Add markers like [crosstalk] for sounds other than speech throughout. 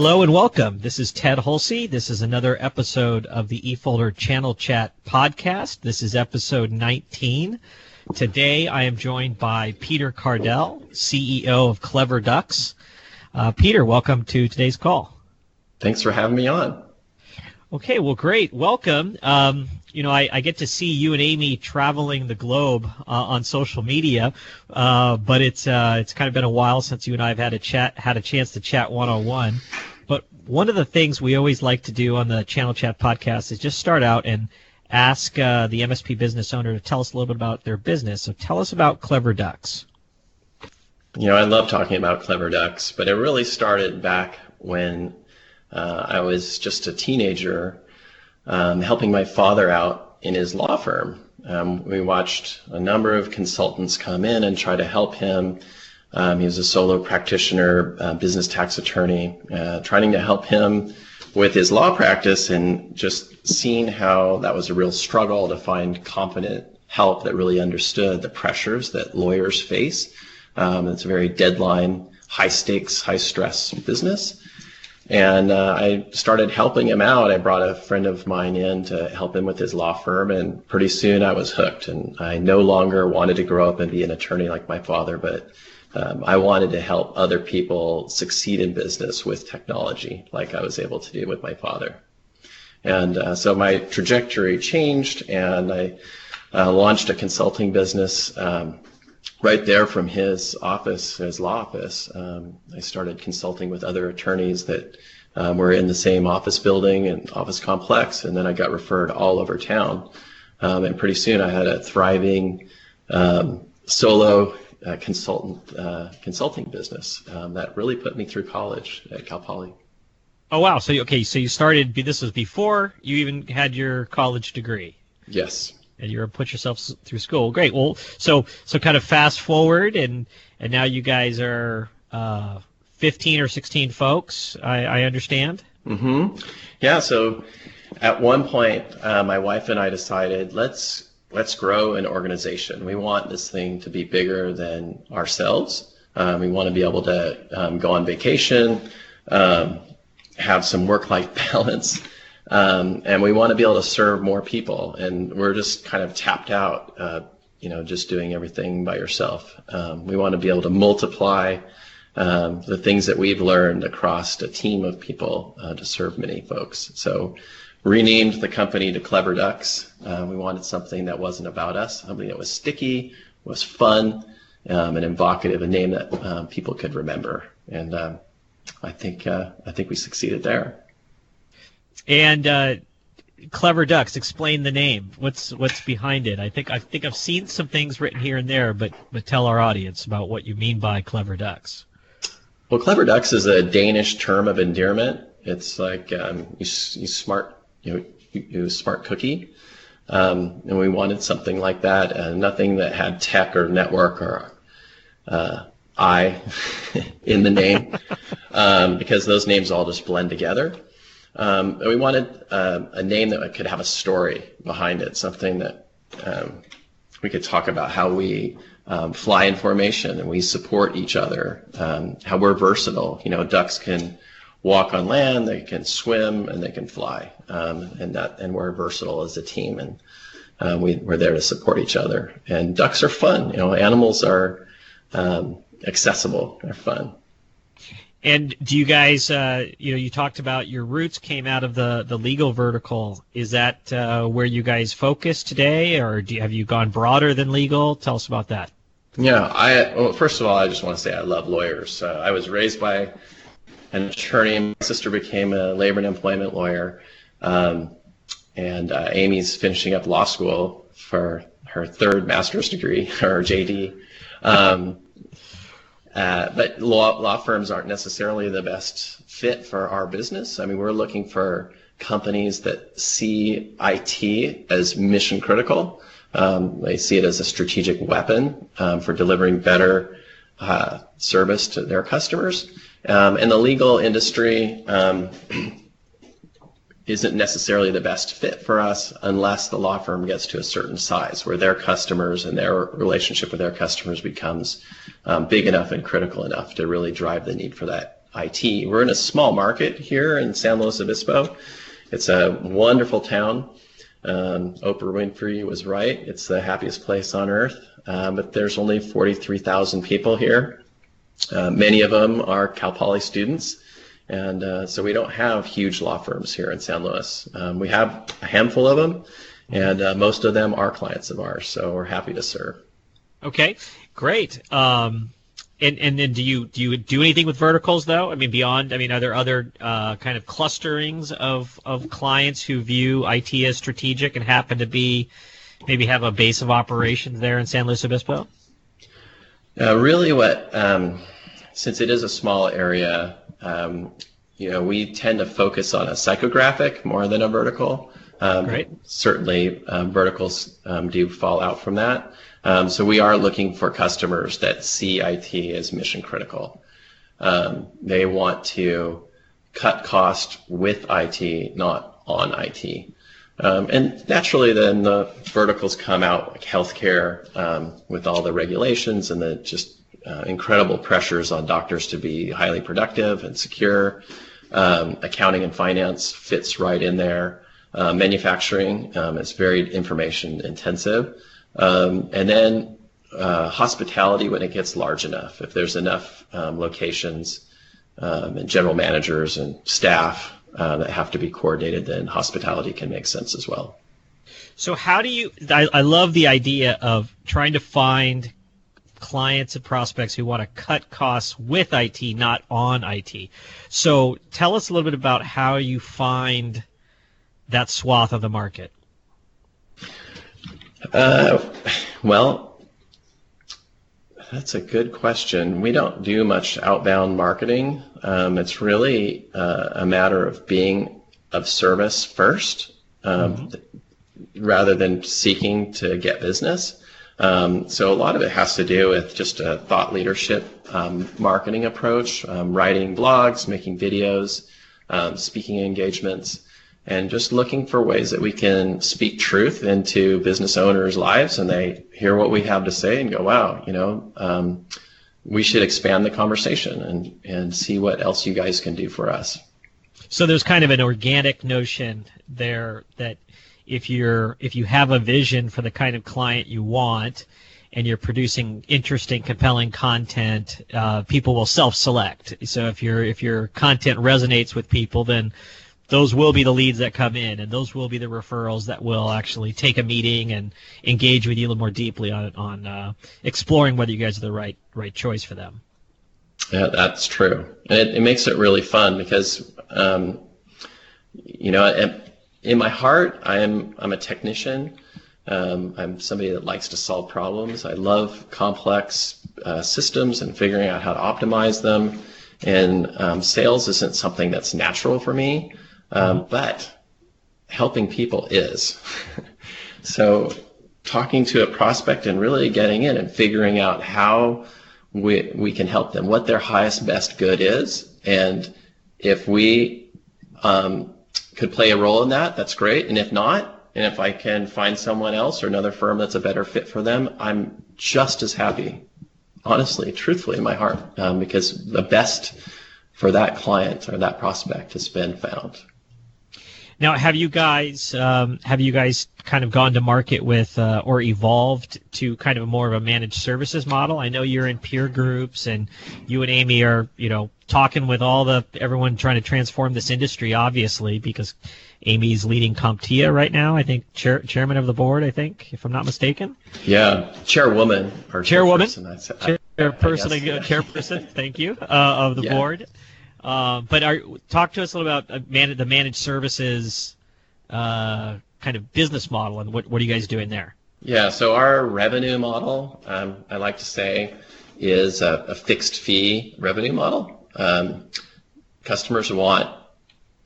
Hello and welcome. This is Ted Hulsy. This is another episode of the eFolder Channel Chat podcast. This is episode 19. Today I am joined by Peter Cardell, CEO of Clever Ducks. Uh, Peter, welcome to today's call. Thanks for having me on. Okay, well, great. Welcome. Um, you know, I, I, get to see you and Amy traveling the globe uh, on social media, uh, but it's uh, it's kind of been a while since you and I have had a chat, had a chance to chat one on one. One of the things we always like to do on the Channel Chat podcast is just start out and ask uh, the MSP business owner to tell us a little bit about their business. So tell us about Clever Ducks. You know, I love talking about Clever Ducks, but it really started back when uh, I was just a teenager um, helping my father out in his law firm. Um, we watched a number of consultants come in and try to help him. Um, he was a solo practitioner, uh, business tax attorney, uh, trying to help him with his law practice and just seeing how that was a real struggle to find competent help that really understood the pressures that lawyers face. Um, it's a very deadline, high stakes, high stress business. And uh, I started helping him out. I brought a friend of mine in to help him with his law firm, and pretty soon I was hooked. And I no longer wanted to grow up and be an attorney like my father, but um, I wanted to help other people succeed in business with technology, like I was able to do with my father. And uh, so my trajectory changed, and I uh, launched a consulting business um, right there from his office, his law office, um, I started consulting with other attorneys that um, were in the same office building and office complex, and then I got referred all over town. Um, and pretty soon I had a thriving um, solo uh, consultant uh, consulting business um, that really put me through college at Cal Poly. Oh wow! So okay, so you started. This was before you even had your college degree. Yes and you're put yourself through school. Great. Well, so so kind of fast forward, and and now you guys are uh, 15 or 16 folks. I, I understand. Mm-hmm. Yeah. So at one point, uh, my wife and I decided let's let's grow an organization. We want this thing to be bigger than ourselves. Um, we want to be able to um, go on vacation, um, have some work-life [laughs] balance. Um, and we want to be able to serve more people. And we're just kind of tapped out, uh, you know, just doing everything by yourself. Um, we want to be able to multiply um, the things that we've learned across a team of people uh, to serve many folks. So renamed the company to Clever Ducks. Uh, we wanted something that wasn't about us, something that was sticky, was fun, um, and evocative, a name that um, people could remember. And um, I think uh, I think we succeeded there. And uh, Clever Ducks, explain the name. What's what's behind it? I think I think I've seen some things written here and there, but but tell our audience about what you mean by Clever Ducks. Well, Clever Ducks is a Danish term of endearment. It's like um, you, you smart, you know, you, you smart cookie. Um, and we wanted something like that, uh, nothing that had tech or network or uh, I [laughs] in the name, [laughs] um, because those names all just blend together. Um, and we wanted uh, a name that could have a story behind it, something that um, we could talk about how we um, fly in formation and we support each other, um, how we're versatile. You know, ducks can walk on land, they can swim, and they can fly, um, and that and we're versatile as a team, and uh, we, we're there to support each other. And ducks are fun. You know, animals are um, accessible. They're fun. And do you guys, uh, you know, you talked about your roots came out of the, the legal vertical. Is that uh, where you guys focus today, or do you, have you gone broader than legal? Tell us about that. Yeah, I well, first of all, I just want to say I love lawyers. Uh, I was raised by an attorney. My sister became a labor and employment lawyer, um, and uh, Amy's finishing up law school for her third master's degree, [laughs] or JD. Um, uh, but law, law firms aren't necessarily the best fit for our business. I mean, we're looking for companies that see IT as mission critical. Um, they see it as a strategic weapon um, for delivering better uh, service to their customers. Um, and the legal industry um, isn't necessarily the best fit for us unless the law firm gets to a certain size where their customers and their relationship with their customers becomes um, big enough and critical enough to really drive the need for that IT. We're in a small market here in San Luis Obispo. It's a wonderful town. Um, Oprah Winfrey was right. It's the happiest place on earth. Uh, but there's only 43,000 people here. Uh, many of them are Cal Poly students. And uh, so we don't have huge law firms here in San Luis. Um, we have a handful of them, and uh, most of them are clients of ours. So we're happy to serve. Okay, great. Um, and and then do you do you do anything with verticals though? I mean, beyond. I mean, are there other uh, kind of clusterings of of clients who view IT as strategic and happen to be maybe have a base of operations there in San Luis Obispo? Uh, really, what um, since it is a small area, um, you know, we tend to focus on a psychographic more than a vertical. Um, Great. Certainly, um, verticals um, do fall out from that. Um, so we are looking for customers that see IT as mission critical. Um, they want to cut cost with IT, not on IT. Um, and naturally, then the verticals come out like healthcare um, with all the regulations and the just uh, incredible pressures on doctors to be highly productive and secure. Um, accounting and finance fits right in there. Uh, manufacturing um, is very information intensive. Um, and then uh, hospitality when it gets large enough. If there's enough um, locations and general managers and staff uh, that have to be coordinated, then hospitality can make sense as well. So how do you? I, I love the idea of trying to find clients and prospects who want to cut costs with IT, not on IT. So tell us a little bit about how you find that swath of the market. Uh, well, that's a good question. We don't do much outbound marketing. Um, it's really uh, a matter of being of service first, um, mm-hmm. rather than seeking to get business. Um, so a lot of it has to do with just a thought leadership um, marketing approach, um, writing blogs, making videos, um, speaking engagements and just looking for ways that we can speak truth into business owners' lives and they hear what we have to say and go, wow, you know, um, we should expand the conversation and, and see what else you guys can do for us. So there's kind of an organic notion there that if you're if you have a vision for the kind of client you want and you're producing interesting, compelling content, uh, people will self-select. So if your if your content resonates with people, then those will be the leads that come in, and those will be the referrals that will actually take a meeting and engage with you a little more deeply on on uh, exploring whether you guys are the right right choice for them. Yeah, that's true, and it, it makes it really fun because, um, you know, in my heart, I am I'm a technician. Um, I'm somebody that likes to solve problems. I love complex uh, systems and figuring out how to optimize them. And um, sales isn't something that's natural for me. Um, but helping people is. [laughs] so talking to a prospect and really getting in and figuring out how we, we can help them, what their highest best good is. And if we um, could play a role in that, that's great. And if not, and if I can find someone else or another firm that's a better fit for them, I'm just as happy, honestly, truthfully in my heart, um, because the best for that client or that prospect has been found. Now, have you guys um, have you guys kind of gone to market with uh, or evolved to kind of more of a managed services model? I know you're in peer groups, and you and Amy are you know talking with all the everyone trying to transform this industry, obviously, because Amy's leading CompTIA right now. I think chair, chairman of the board. I think, if I'm not mistaken. Yeah, chairwoman or chairwoman. Chairperson, chairperson, I, chairperson. Thank you uh, of the yeah. board. Uh, but are, talk to us a little about uh, man, the managed services uh, kind of business model and what, what are you guys doing there? Yeah, so our revenue model, um, I like to say, is a, a fixed fee revenue model. Um, customers want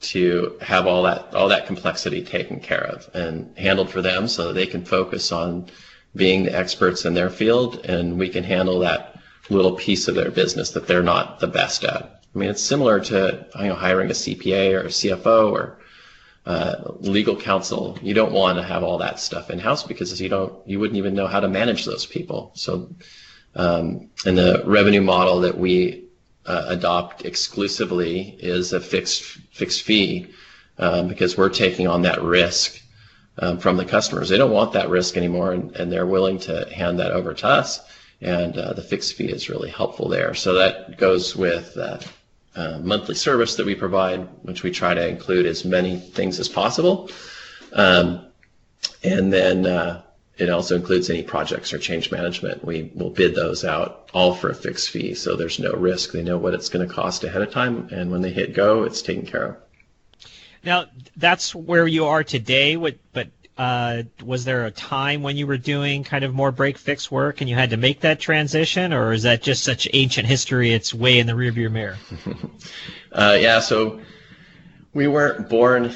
to have all that all that complexity taken care of and handled for them so they can focus on being the experts in their field and we can handle that little piece of their business that they're not the best at. I mean, it's similar to you know hiring a CPA or a CFO or uh, legal counsel. You don't want to have all that stuff in house because you don't you wouldn't even know how to manage those people. So, um, in the revenue model that we uh, adopt exclusively is a fixed fixed fee um, because we're taking on that risk um, from the customers. They don't want that risk anymore, and, and they're willing to hand that over to us. And uh, the fixed fee is really helpful there. So that goes with that uh, monthly service that we provide, which we try to include as many things as possible. Um, and then uh, it also includes any projects or change management. We will bid those out all for a fixed fee, so there's no risk. They know what it's going to cost ahead of time, and when they hit go, it's taken care of. Now, that's where you are today. But uh, was there a time when you were doing kind of more break fix work and you had to make that transition, or is that just such ancient history? It's way in the rearview mirror. [laughs] uh, yeah, so we weren't born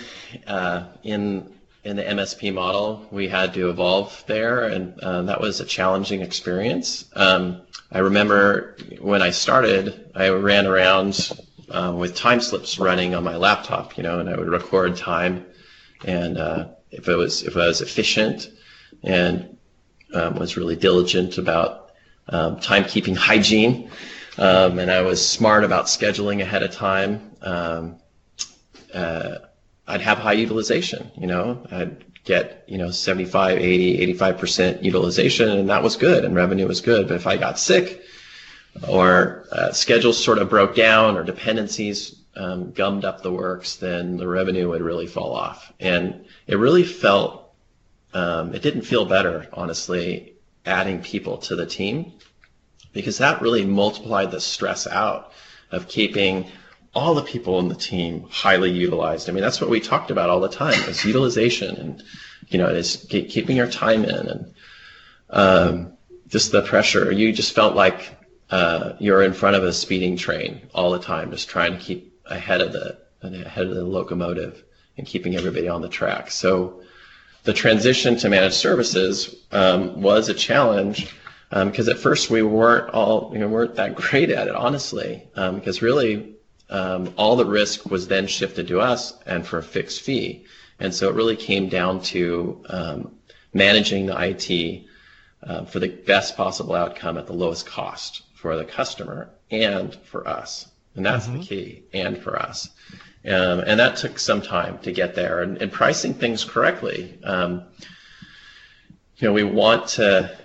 uh, in in the MSP model. We had to evolve there, and uh, that was a challenging experience. Um, I remember when I started, I ran around uh, with time slips running on my laptop, you know, and I would record time and uh, if it was if I was efficient and um, was really diligent about um, timekeeping hygiene, um, and I was smart about scheduling ahead of time, um, uh, I'd have high utilization. You know, I'd get you know 75, 80, 85 percent utilization, and that was good, and revenue was good. But if I got sick, or uh, schedules sort of broke down, or dependencies um, gummed up the works, then the revenue would really fall off. And it really felt, um, it didn't feel better, honestly, adding people to the team because that really multiplied the stress out of keeping all the people in the team highly utilized. I mean, that's what we talked about all the time is utilization and, you know, is keeping your time in and um, just the pressure. You just felt like uh, you're in front of a speeding train all the time, just trying to keep ahead of the ahead of the locomotive and keeping everybody on the track. So the transition to managed services um, was a challenge because um, at first we weren't all you know weren't that [laughs] great at it honestly because um, really um, all the risk was then shifted to us and for a fixed fee and so it really came down to um, managing the IT uh, for the best possible outcome at the lowest cost for the customer and for us and that's mm-hmm. the key, and for us. Um, and that took some time to get there. And, and pricing things correctly, um, you know, we want to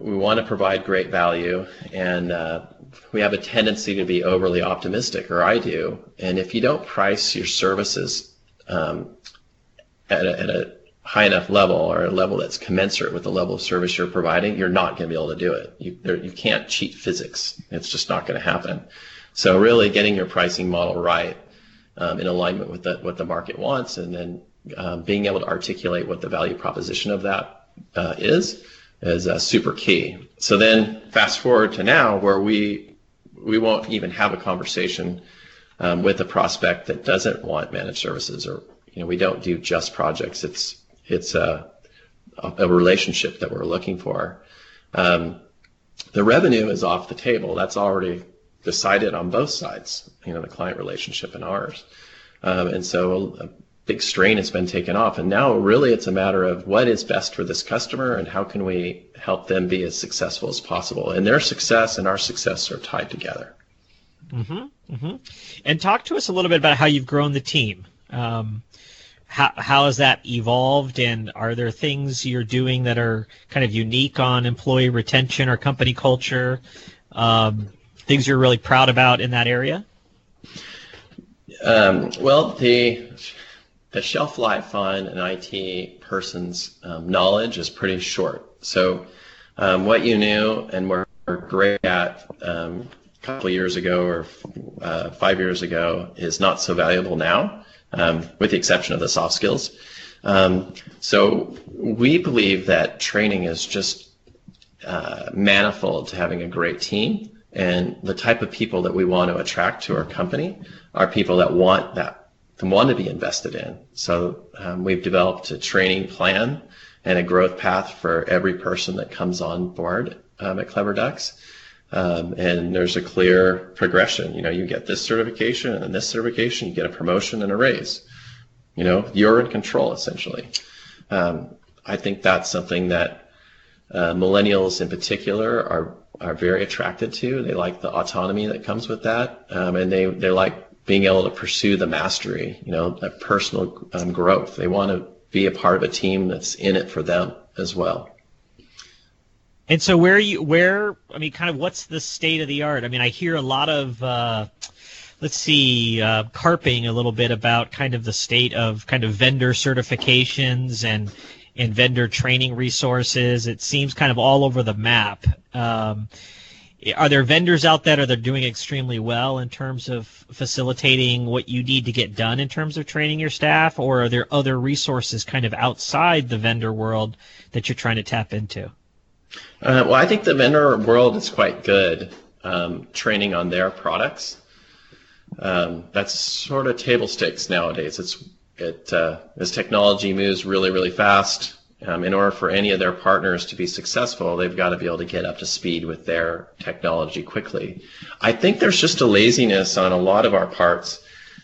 we want to provide great value, and uh, we have a tendency to be overly optimistic, or I do. And if you don't price your services um, at, a, at a high enough level or a level that's commensurate with the level of service you're providing, you're not going to be able to do it. You, there, you can't cheat physics. It's just not going to happen. So really getting your pricing model right um, in alignment with the, what the market wants and then um, being able to articulate what the value proposition of that uh, is is uh, super key. So then fast forward to now where we we won't even have a conversation um, with a prospect that doesn't want managed services or you know we don't do just projects. It's it's a a relationship that we're looking for. Um, the revenue is off the table. That's already decided on both sides, you know, the client relationship and ours. Um, and so a, a big strain has been taken off. And now really it's a matter of what is best for this customer and how can we help them be as successful as possible. And their success and our success are tied together. Mm-hmm, mm-hmm. And talk to us a little bit about how you've grown the team. Um, how, how has that evolved and are there things you're doing that are kind of unique on employee retention or company culture um, things you're really proud about in that area? Um, well, the the shelf life on an IT person's um, knowledge is pretty short. So, um, what you knew and were great at um, a couple years ago or uh, five years ago is not so valuable now, um, with the exception of the soft skills. Um, so, we believe that training is just uh, manifold to having a great team. And the type of people that we want to attract to our company are people that want that, want to be invested in. So um, we've developed a training plan and a growth path for every person that comes on board um, at Clever Ducks. Um, and there's a clear progression. You know, you get this certification and this certification, you get a promotion and a raise. You know, you're in control essentially. Um, I think that's something that uh, millennials in particular are are very attracted to. They like the autonomy that comes with that, um, and they they like being able to pursue the mastery, you know, that personal um, growth. They want to be a part of a team that's in it for them as well. And so, where you where I mean, kind of what's the state of the art? I mean, I hear a lot of. Uh, let's see, uh, carping a little bit about kind of the state of kind of vendor certifications and and vendor training resources. It seems kind of all over the map. Um, are there vendors out there that are doing extremely well in terms of facilitating what you need to get done in terms of training your staff, or are there other resources kind of outside the vendor world that you're trying to tap into? Uh, well, I think the vendor world is quite good um, training on their products. Um, that's sort of table stakes nowadays. It's it uh, as technology moves really really fast. Um, in order for any of their partners to be successful, they've got to be able to get up to speed with their technology quickly. I think there's just a laziness on a lot of our parts,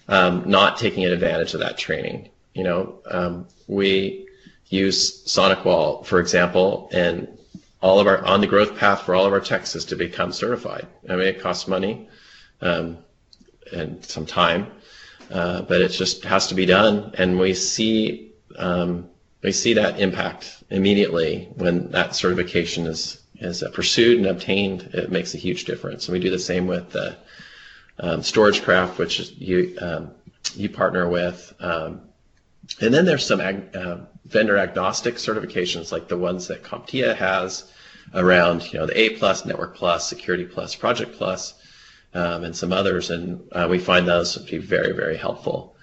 um, not taking advantage of that training. You know, um, we use SonicWall, for example, and all of our on the growth path for all of our techs is to become certified. I mean, it costs money um, and some time, uh, but it just has to be done. And we see um, we see that impact immediately when that certification is is pursued and obtained. It makes a huge difference. And we do the same with the um, StorageCraft, which you um, you partner with. Um, and then there's some ag- uh, vendor agnostic certifications like the ones that CompTIA has around, you know, the A plus, Network Plus, Security Plus, Project Plus, um, and some others, and uh, we find those to be very, very helpful.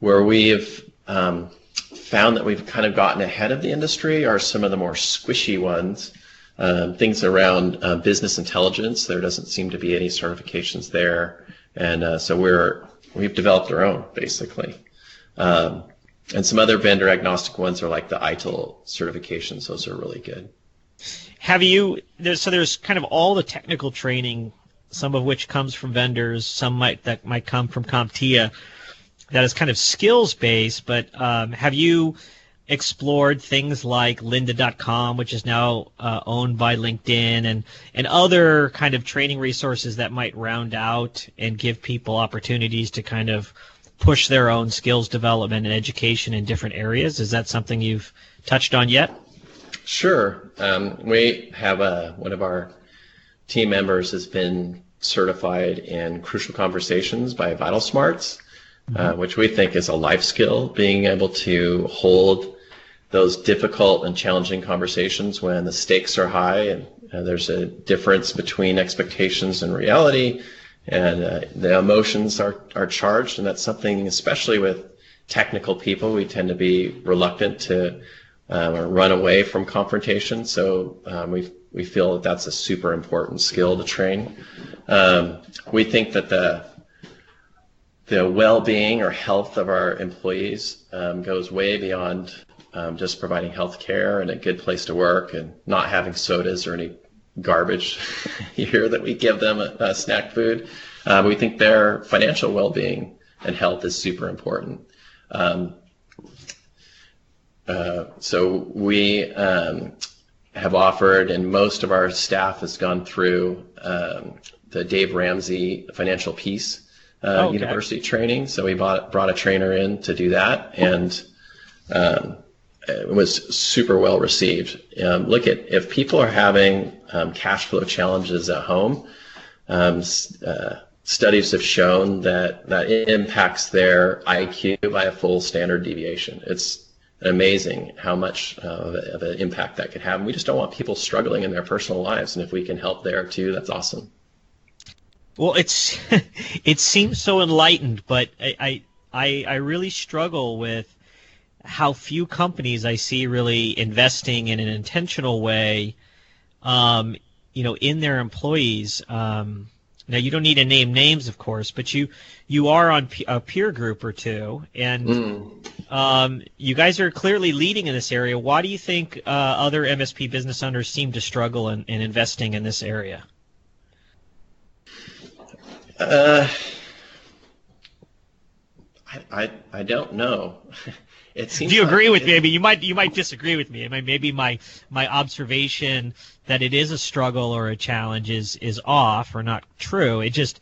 Where we've um, found that we've kind of gotten ahead of the industry are some of the more squishy ones. Um, things around uh, business intelligence. There doesn't seem to be any certifications there, and uh, so we're we've developed our own basically. Um, and some other vendor agnostic ones are like the ITIL certifications. Those are really good. Have you there's so there's kind of all the technical training, some of which comes from vendors, some might that might come from CompTIA, that is kind of skills based. But um, have you explored things like lynda.com which is now uh, owned by linkedin and and other kind of training resources that might round out and give people opportunities to kind of push their own skills development and education in different areas is that something you've touched on yet Sure. Um, we have a, one of our team members has been certified in crucial conversations by VitalSmarts, uh, mm-hmm. uh, which we think is a life skill, being able to hold those difficult and challenging conversations when the stakes are high and uh, there's a difference between expectations and reality and uh, the emotions are, are charged and that's something especially with technical people we tend to be reluctant to um, or run away from confrontation. So um, we we feel that that's a super important skill to train. Um, we think that the the well-being or health of our employees um, goes way beyond um, just providing health care and a good place to work and not having sodas or any garbage [laughs] here that we give them a, a snack food. Uh, we think their financial well-being and health is super important. Um, uh, so we um, have offered, and most of our staff has gone through um, the Dave Ramsey Financial Peace uh, okay. University training. So we bought, brought a trainer in to do that, and um, it was super well received. Um, look at if people are having um, cash flow challenges at home. Um, uh, studies have shown that that impacts their IQ by a full standard deviation. It's amazing how much uh, of an impact that could have. And we just don't want people struggling in their personal lives, and if we can help there too, that's awesome. Well, it's [laughs] it seems so enlightened, but I, I I really struggle with how few companies I see really investing in an intentional way, um, you know, in their employees. Um, now you don't need to name names, of course, but you you are on a peer group or two, and mm. um, you guys are clearly leading in this area. Why do you think uh, other MSP business owners seem to struggle in, in investing in this area? Uh, I, I I don't know. [laughs] it seems. Do you like agree with it- me? I mean, you might you might disagree with me. I mean, maybe my my observation that it is a struggle or a challenge is is off or not true. It just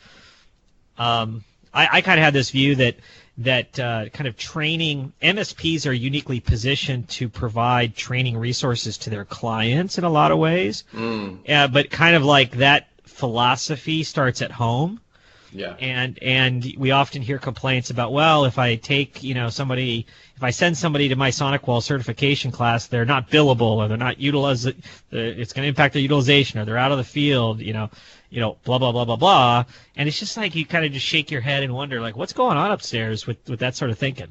um, I, I kind of have this view that that uh, kind of training MSPs are uniquely positioned to provide training resources to their clients in a lot of ways. Mm, Uh, but kind of like that philosophy starts at home yeah. and and we often hear complaints about well if i take you know somebody if i send somebody to my SonicWall certification class they're not billable or they're not utilized it's going to impact their utilization or they're out of the field you know you know blah blah blah blah blah and it's just like you kind of just shake your head and wonder like what's going on upstairs with with that sort of thinking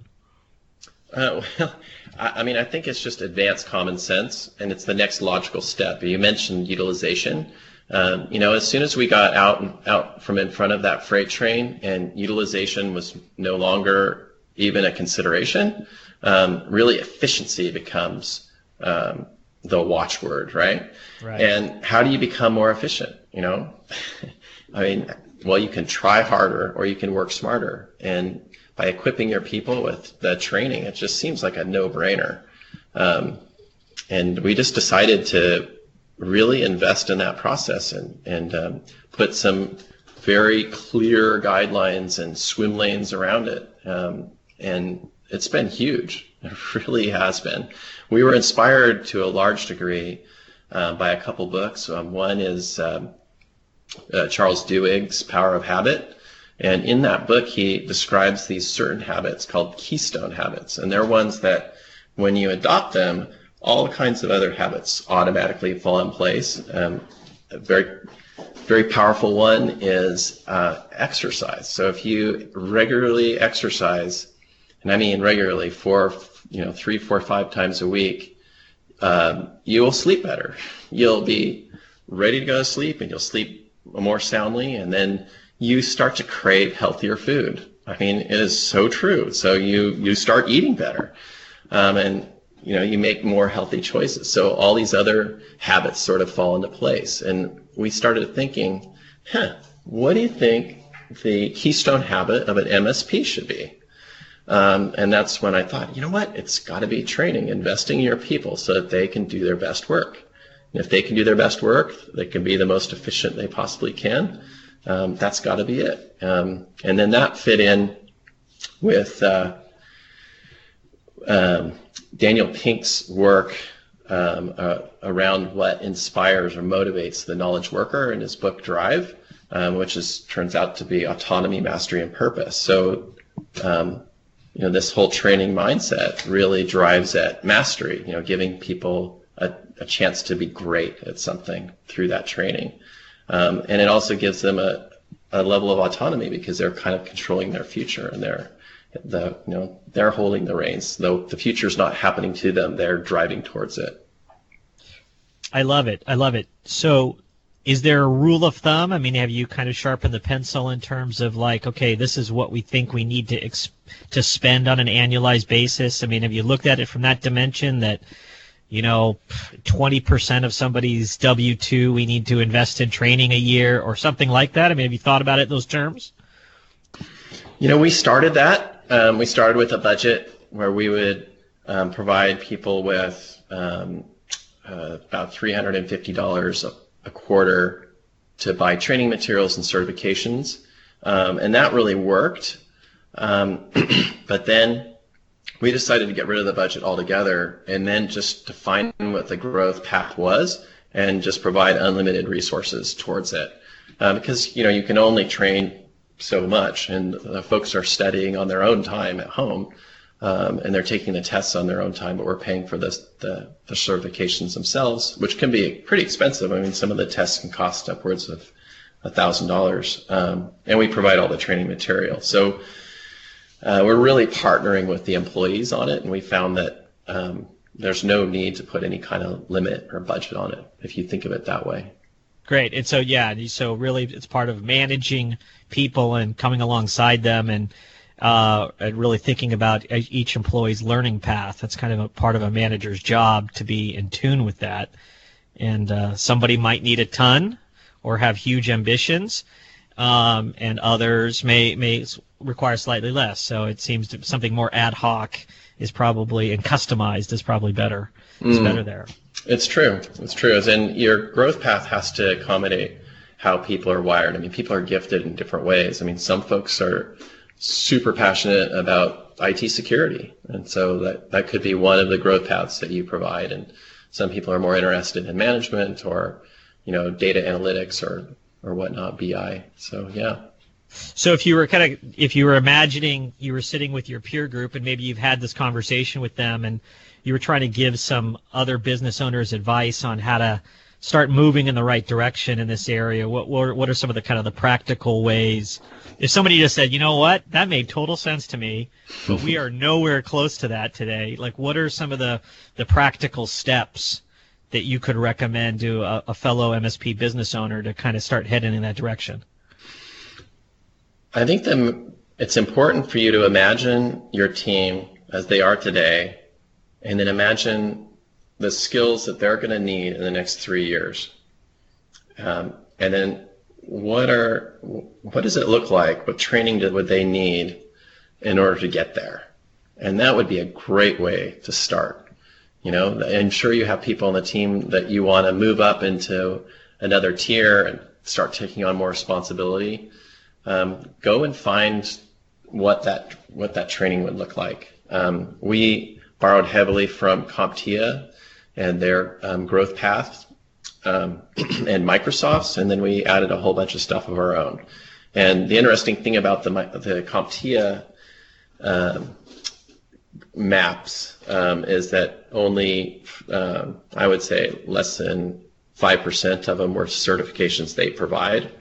Uh, [laughs] well, I, I mean, I think it's just advanced common sense, and it's the next logical step. You mentioned utilization. Um, you know, as soon as we got out out from in front of that freight train, and utilization was no longer even a consideration, um, really efficiency becomes um, the watchword, right? Right. And how do you become more efficient? You know, [laughs] I mean, well, you can try harder or you can work smarter. And by equipping your people with the training, it just seems like a no-brainer. Um, and we just decided to really invest in that process and, and um, put some very clear guidelines and swim lanes around it. Um, and it's been huge. [laughs] It really has been. We were inspired to a large degree uh, by a couple books. Um, one is um, uh, Charles Duhigg's Power of Habit. And in that book, he describes these certain habits called keystone habits. And they're ones that when you adopt them, all kinds of other habits automatically fall in place. Um, a very, very powerful one is uh, exercise. So if you regularly exercise, and I mean regularly, four, you know, three, four, five times a week, um, you will sleep better. You'll be ready to go to sleep, and you'll sleep more soundly, and then you start to crave healthier food. I mean, it is so true. So you you start eating better, um, and you know you make more healthy choices. So all these other habits sort of fall into place, and we started thinking, huh, what do you think the keystone habit of an MSP should be? Um, and that's when I thought, you know what? It's got to be training, investing in your people so that they can do their best work. And if they can do their best work, they can be the most efficient they possibly can. Um, that's got to be it. Um, and then that fit in with uh, um, Daniel Pink's work um, uh, around what inspires or motivates the knowledge worker in his book Drive, um, which is turns out to be autonomy, mastery, and purpose. So um, you know, this whole training mindset really drives at mastery, you know, giving people a, a chance to be great at something through that training. Um, and it also gives them a, a level of autonomy because they're kind of controlling their future and they're, the, you know, they're holding the reins. Though the future's not happening to them, they're driving towards it. I love it. I love it. So, is there a rule of thumb? I mean, have you kind of sharpened the pencil in terms of like, okay, this is what we think we need to ex- to spend on an annualized basis? I mean, have you looked at it from that dimension that, you know, 20% of somebody's W two we need to invest in training a year or something like that? I mean, have you thought about it in those terms? You know, we started that. Um, we started with a budget where we would um, provide people with um, uh, about $350 a, a quarter to buy training materials and certifications. Um, and that really worked. Um, [clears throat] but then we decided to get rid of the budget altogether and then just define what the growth path was and just provide unlimited resources towards it. Uh, because, you know, you can only train so much and the folks are studying on their own time at home. Um, and they're taking the tests on their own time, but we're paying for the, the certifications themselves, which can be pretty expensive. I mean, some of the tests can cost upwards of $1,000. Um, and we provide all the training material. So uh, we're really partnering with the employees on it, and we found that um, there's no need to put any kind of limit or budget on it if you think of it that way. Great. And so, yeah, so really it's part of managing people and coming alongside them and, uh, and really thinking about each employee's learning path. That's kind of a part of a manager's job to be in tune with that. And uh, somebody might need a ton or have huge ambitions. um, and others may may require slightly less. So it seems something more ad hoc is probably and customized is probably better. Is mm. better there. It's true. It's true. And your growth path has to accommodate how people are wired. I mean, people are gifted in different ways. I mean, some folks are super passionate about IT security, and so that that could be one of the growth paths that you provide. And some people are more interested in management or, you know, data analytics or or whatnot, BI. So yeah. So if you were kind of if you were imagining you were sitting with your peer group and maybe you've had this conversation with them and you were trying to give some other business owners advice on how to start moving in the right direction in this area, what what, what are some of the kind of the practical ways? If somebody just said, you know what, that made total sense to me, but [laughs] we are nowhere close to that today. Like, what are some of the the practical steps that you could recommend to a, a fellow MSP business owner to kind of start heading in that direction? I think the, it's important for you to imagine your team as they are today, and then imagine the skills that they're going to need in the next three years. Um, and then what are what does it look like? What training do, would they need in order to get there? And that would be a great way to start. You know, I'm sure you have people on the team that you want to move up into another tier and start taking on more responsibility. Um, go and find what that what that training would look like. Um, we borrowed heavily from CompTIA and their um, growth path um, [clears throat] and Microsoft's, and then we added a whole bunch of stuff of our own. And the interesting thing about the the CompTIA um, maps um, is that only, um, I would say, less than 5% of them were certifications they provide.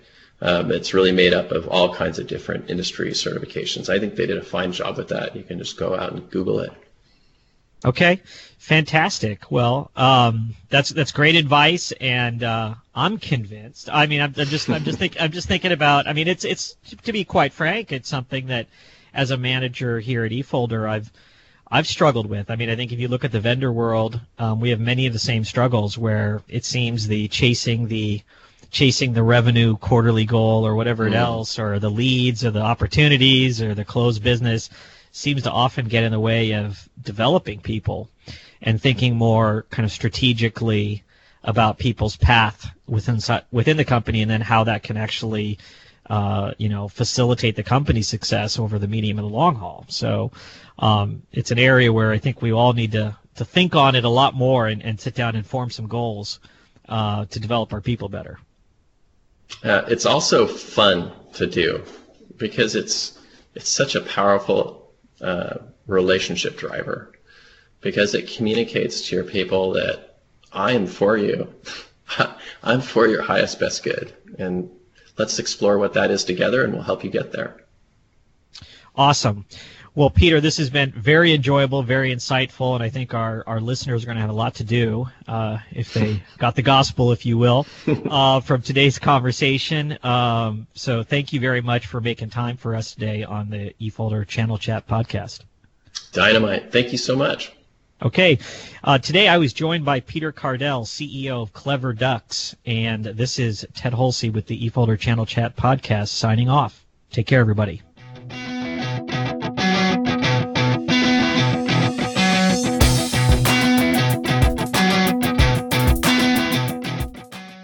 Um, it's really made up of all kinds of different industry certifications. I think they did a fine job with that. You can just go out and Google it. Okay, fantastic. Well, um, that's that's great advice, and uh, I'm convinced. I mean, I'm, I'm just I'm just think I'm just thinking about. I mean, it's it's to be quite frank, it's something that as a manager here at eFolder, I've I've struggled with. I mean, I think if you look at the vendor world, um, we have many of the same struggles where it seems the chasing the chasing the revenue quarterly goal or whatever mm. else, or the leads or the opportunities or the closed business seems to often get in the way of developing people and thinking more kind of strategically about people's path within within the company and then how that can actually uh, you know facilitate the company's success over the medium and the long haul. So um, it's an area where I think we all need to, to think on it a lot more and, and sit down and form some goals uh, to develop our people better. Uh, it's also fun to do because it's it's such a powerful relationship driver because it communicates to your people that I am for you. [laughs] I'm for your highest best good. And let's explore what that is together and we'll help you get there. Awesome. Well, Peter, this has been very enjoyable, very insightful, and I think our, our listeners are going to have a lot to do uh, if they [laughs] got the gospel, if you will, uh, from today's conversation. Um, so thank you very much for making time for us today on the eFolder Channel Chat podcast. Dynamite. Thank you so much. Okay. Uh, today I was joined by Peter Cardell, CEO of Clever Ducks, and this is Ted Hulsy with the eFolder Channel Chat podcast signing off. Take care, everybody.